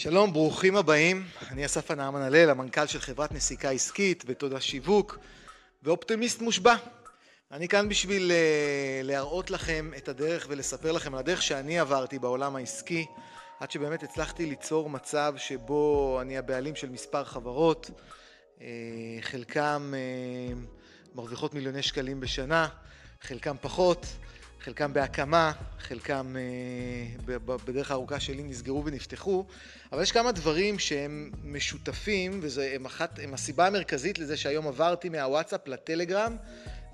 שלום, ברוכים הבאים. אני אסף הנעמן הלל, המנכ"ל של חברת נסיקה עסקית בתודה שיווק ואופטימיסט מושבע. אני כאן בשביל uh, להראות לכם את הדרך ולספר לכם על הדרך שאני עברתי בעולם העסקי עד שבאמת הצלחתי ליצור מצב שבו אני הבעלים של מספר חברות, uh, חלקם uh, מרוויחות מיליוני שקלים בשנה, חלקם פחות, חלקם בהקמה, חלקם אה, בדרך הארוכה שלי נסגרו ונפתחו, אבל יש כמה דברים שהם משותפים, והם הסיבה המרכזית לזה שהיום עברתי מהוואטסאפ לטלגרם,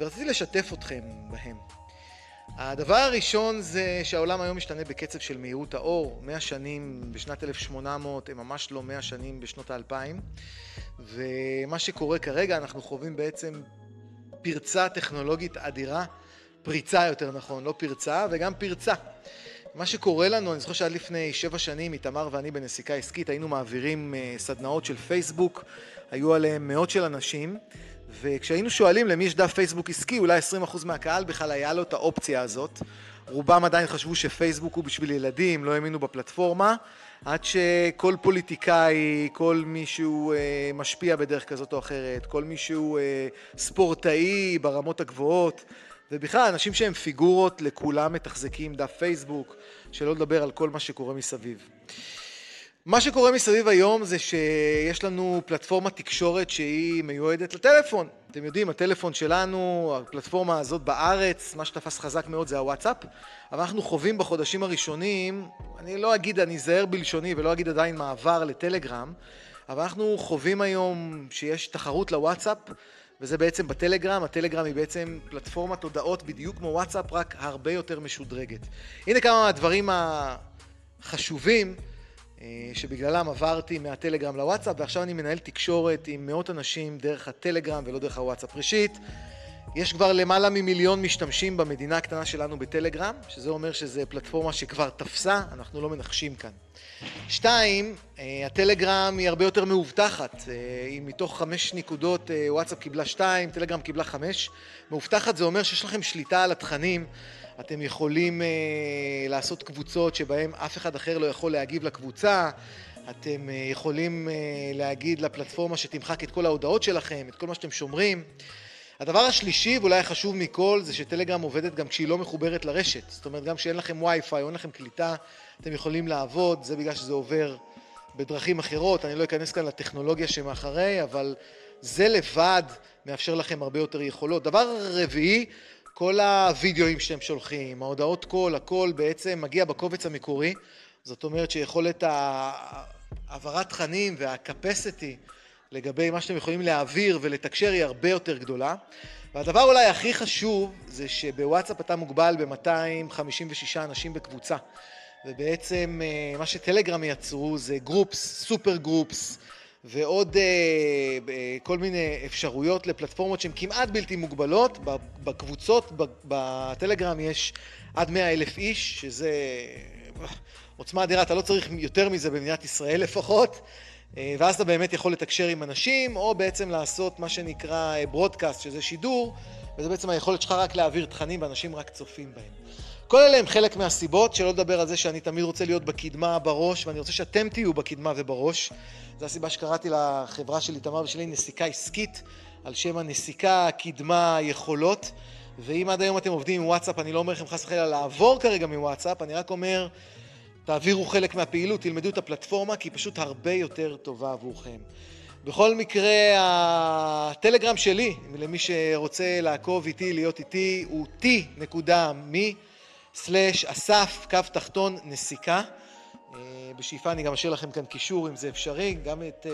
ורציתי לשתף אתכם בהם. הדבר הראשון זה שהעולם היום משתנה בקצב של מהירות האור, 100 שנים בשנת 1800 הם ממש לא 100 שנים בשנות האלפיים. ומה שקורה כרגע אנחנו חווים בעצם פרצה טכנולוגית אדירה פריצה יותר נכון, לא פרצה, וגם פרצה. מה שקורה לנו, אני זוכר שעד לפני שבע שנים, איתמר ואני בנסיקה עסקית היינו מעבירים אה, סדנאות של פייסבוק, היו עליהם מאות של אנשים, וכשהיינו שואלים למי יש דף פייסבוק עסקי, אולי 20% מהקהל בכלל היה לו את האופציה הזאת. רובם עדיין חשבו שפייסבוק הוא בשביל ילדים, לא האמינו בפלטפורמה, עד שכל פוליטיקאי, כל מישהו אה, משפיע בדרך כזאת או אחרת, כל מישהו אה, ספורטאי ברמות הגבוהות, ובכלל, אנשים שהם פיגורות, לכולם מתחזקים דף פייסבוק, שלא לדבר על כל מה שקורה מסביב. מה שקורה מסביב היום זה שיש לנו פלטפורמת תקשורת שהיא מיועדת לטלפון. אתם יודעים, הטלפון שלנו, הפלטפורמה הזאת בארץ, מה שתפס חזק מאוד זה הוואטסאפ, אבל אנחנו חווים בחודשים הראשונים, אני לא אגיד, אני אזהר בלשוני ולא אגיד עדיין מעבר לטלגרם, אבל אנחנו חווים היום שיש תחרות לוואטסאפ וזה בעצם בטלגרם, הטלגרם היא בעצם פלטפורמת הודעות בדיוק כמו וואטסאפ, רק הרבה יותר משודרגת. הנה כמה מהדברים החשובים אה, שבגללם עברתי מהטלגרם לוואטסאפ, ועכשיו אני מנהל תקשורת עם מאות אנשים דרך הטלגרם ולא דרך הוואטסאפ. ראשית, יש כבר למעלה ממיליון משתמשים במדינה הקטנה שלנו בטלגרם, שזה אומר שזו פלטפורמה שכבר תפסה, אנחנו לא מנחשים כאן. שתיים, אה, הטלגרם היא הרבה יותר מאובטחת, אה, היא מתוך חמש נקודות, אה, וואטסאפ קיבלה שתיים, טלגרם קיבלה חמש. מאובטחת זה אומר שיש לכם שליטה על התכנים, אתם יכולים לעשות קבוצות שבהן אף אחד אחר לא יכול להגיב לקבוצה, אתם יכולים להגיד לפלטפורמה שתמחק את כל ההודעות שלכם, את כל מה שאתם שומרים. הדבר השלישי ואולי החשוב מכל זה שטלגרם עובדת גם כשהיא לא מחוברת לרשת. זאת אומרת גם כשאין לכם וי-פיי או אין לכם קליטה אתם יכולים לעבוד. זה בגלל שזה עובר בדרכים אחרות. אני לא אכנס כאן לטכנולוגיה שמאחרי אבל זה לבד מאפשר לכם הרבה יותר יכולות. דבר רביעי כל הווידאוים שאתם שולחים ההודעות קול הכל בעצם מגיע בקובץ המקורי. זאת אומרת שיכולת העברת תכנים והקפסיטי לגבי מה שאתם יכולים להעביר ולתקשר היא הרבה יותר גדולה. והדבר אולי הכי חשוב זה שבוואטסאפ אתה מוגבל ב-256 אנשים בקבוצה. ובעצם אה, מה שטלגרם יצרו זה גרופס, סופר גרופס ועוד אה, אה, כל מיני אפשרויות לפלטפורמות שהן כמעט בלתי מוגבלות. בקבוצות, בטלגרם יש עד 100 אלף איש, שזה עוצמה אדירה, אתה לא צריך יותר מזה במדינת ישראל לפחות. אה, ואז אתה באמת יכול לתקשר עם אנשים, או בעצם לעשות מה שנקרא ברודקאסט, שזה שידור, וזה בעצם היכולת שלך רק להעביר תכנים ואנשים רק צופים בהם. כל אלה הם חלק מהסיבות, שלא לדבר על זה שאני תמיד רוצה להיות בקדמה, בראש, ואני רוצה שאתם תהיו בקדמה ובראש. זו הסיבה שקראתי לחברה שלי, תמר ושלי, נסיקה עסקית, על שם הנסיקה, קדמה, יכולות. ואם עד היום אתם עובדים עם וואטסאפ, אני לא אומר לכם חס וחלילה לעבור כרגע מוואטסאפ, אני רק אומר... תעבירו חלק מהפעילות, תלמדו את הפלטפורמה, כי היא פשוט הרבה יותר טובה עבורכם. בכל מקרה, הטלגרם שלי, למי שרוצה לעקוב איתי, להיות איתי, הוא t.me סלש אסף, קו תחתון, נסיקה. אה, בשאיפה אני גם אשאיר לכם כאן קישור אם זה אפשרי, גם את אה,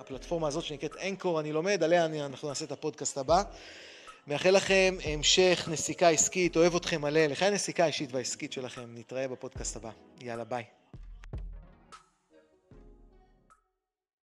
הפלטפורמה הזאת שנקראת אנקור אני לומד, עליה אנחנו נעשה את הפודקאסט הבא. מאחל לכם המשך נסיקה עסקית, אוהב אתכם מלא, לחיי הנסיקה האישית והעסקית שלכם. נתראה בפודקאסט הבא. יאללה, ביי.